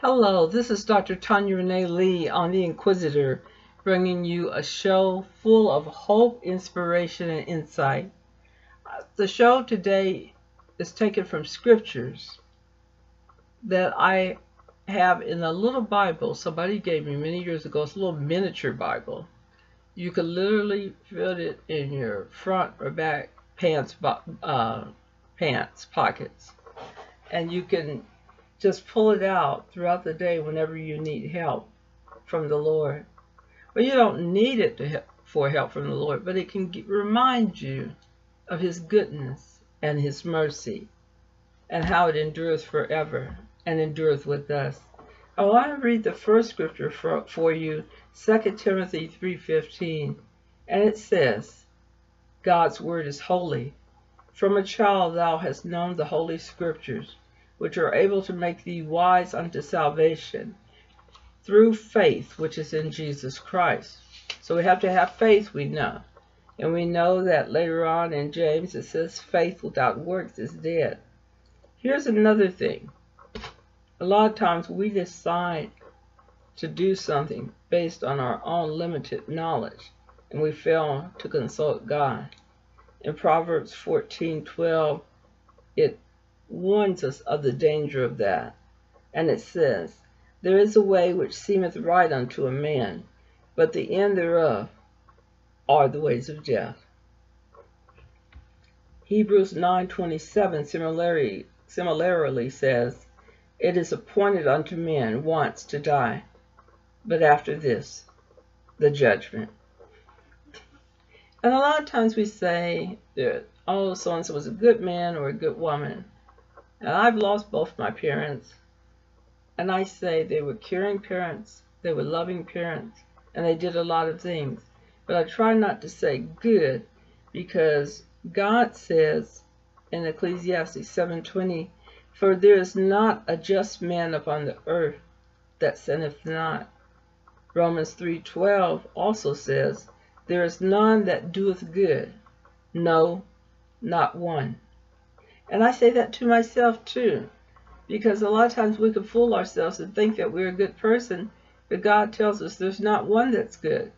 Hello, this is Dr. Tanya Renee Lee on The Inquisitor, bringing you a show full of hope, inspiration, and insight. The show today is taken from scriptures that I have in a little Bible somebody gave me many years ago. It's a little miniature Bible. You can literally fit it in your front or back pants, uh, pants pockets, and you can just pull it out throughout the day whenever you need help from the Lord. Well, you don't need it help, for help from the Lord, but it can remind you of His goodness and His mercy and how it endures forever and endures with us. Oh, I want to read the first scripture for, for you, 2 Timothy 3.15, and it says, God's word is holy. From a child thou hast known the holy scriptures, which are able to make thee wise unto salvation through faith which is in Jesus Christ. So we have to have faith, we know. And we know that later on in James it says faith without works is dead. Here's another thing. A lot of times we decide to do something based on our own limited knowledge and we fail to consult God. In Proverbs 14:12 it warns us of the danger of that. And it says, There is a way which seemeth right unto a man, but the end thereof are the ways of death. Hebrews 9:27 similarly, similarly says, It is appointed unto men once to die, but after this, the judgment. And a lot of times we say that, oh, so and so was a good man or a good woman. And I've lost both my parents. And I say they were caring parents, they were loving parents, and they did a lot of things. But I try not to say good because God says in Ecclesiastes 7:20, For there is not a just man upon the earth that sinneth not. Romans 3:12 also says, There is none that doeth good, no, not one. And I say that to myself too, because a lot of times we can fool ourselves and think that we're a good person, but God tells us there's not one that's good.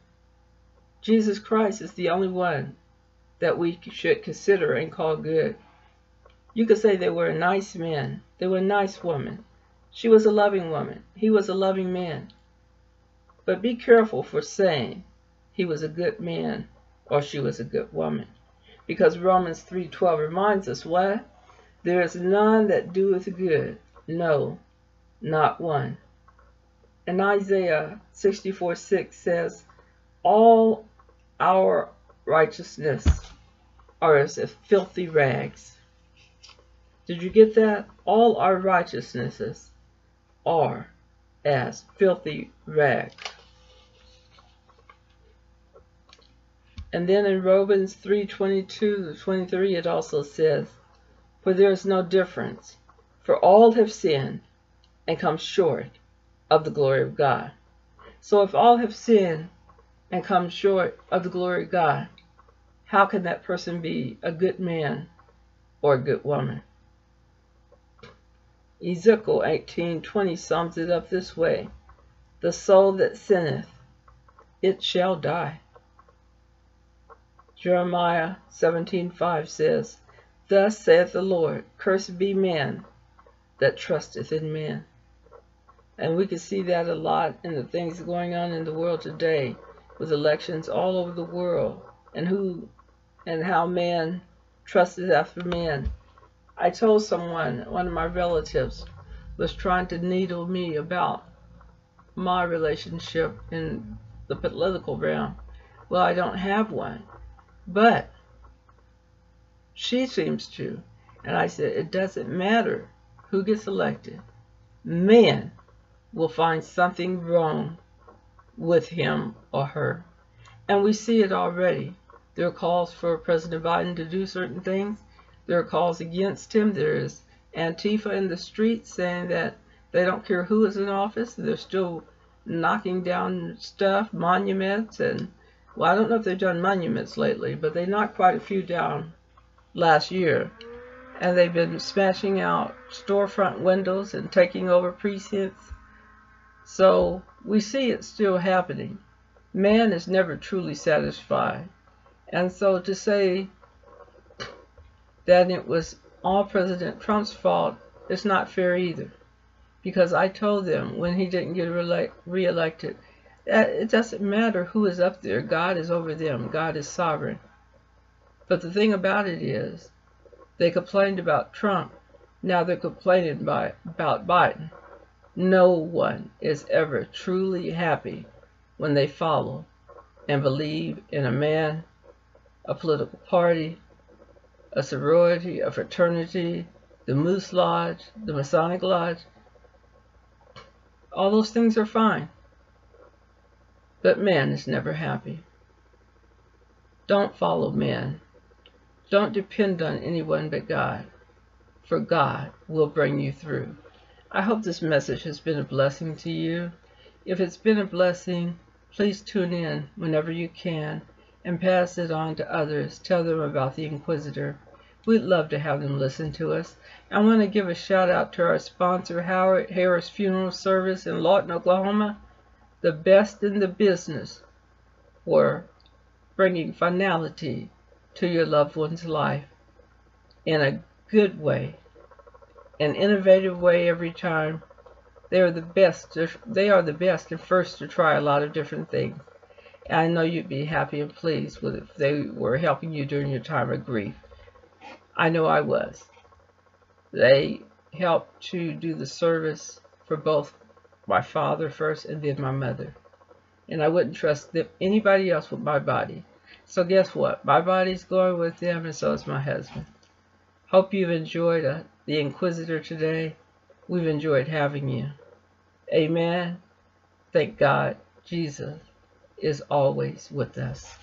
Jesus Christ is the only one that we should consider and call good. You could say they were a nice man, they were a nice woman. She was a loving woman, he was a loving man. But be careful for saying he was a good man or she was a good woman. Because Romans 3.12 reminds us what? There is none that doeth good, no, not one. And Isaiah 64 6 says, All our righteousness are as filthy rags. Did you get that? All our righteousnesses are as filthy rags. And then in Romans 3:22 to 23 it also says, for there is no difference. For all have sinned and come short of the glory of God. So if all have sinned and come short of the glory of God, how can that person be a good man or a good woman? Ezekiel 18:20 sums it up this way: The soul that sinneth, it shall die. Jeremiah 17:5 says, Thus saith the Lord, Cursed be man that trusteth in man. And we can see that a lot in the things going on in the world today with elections all over the world and who and how man trusted after man. I told someone, one of my relatives was trying to needle me about my relationship in the political realm. Well, I don't have one. But she seems to. And I said, it doesn't matter who gets elected. Men will find something wrong with him or her. And we see it already. There are calls for President Biden to do certain things. There are calls against him. There is Antifa in the streets saying that they don't care who is in office. They're still knocking down stuff, monuments, and well, I don't know if they've done monuments lately, but they knocked quite a few down last year. And they've been smashing out storefront windows and taking over precincts. So we see it still happening. Man is never truly satisfied. And so to say that it was all President Trump's fault is not fair either. Because I told them when he didn't get reelected, it doesn't matter who is up there, God is over them, God is sovereign. But the thing about it is, they complained about Trump, now they're complaining by, about Biden. No one is ever truly happy when they follow and believe in a man, a political party, a sorority, a fraternity, the Moose Lodge, the Masonic Lodge. All those things are fine. But man is never happy. Don't follow men. Don't depend on anyone but God, for God will bring you through. I hope this message has been a blessing to you. If it's been a blessing, please tune in whenever you can and pass it on to others. Tell them about the Inquisitor. We'd love to have them listen to us. I want to give a shout out to our sponsor, Howard Harris Funeral Service in Lawton, Oklahoma, the best in the business for bringing finality to your loved one's life in a good way, an innovative way every time. They are the best. They are the best and first to try a lot of different things. I know you'd be happy and pleased with if they were helping you during your time of grief. I know I was. They helped to do the service for both my father first and then my mother. And I wouldn't trust them, anybody else with my body. So guess what? My body's going with them and so is my husband. Hope you've enjoyed uh, the Inquisitor today. We've enjoyed having you. Amen. Thank God Jesus is always with us.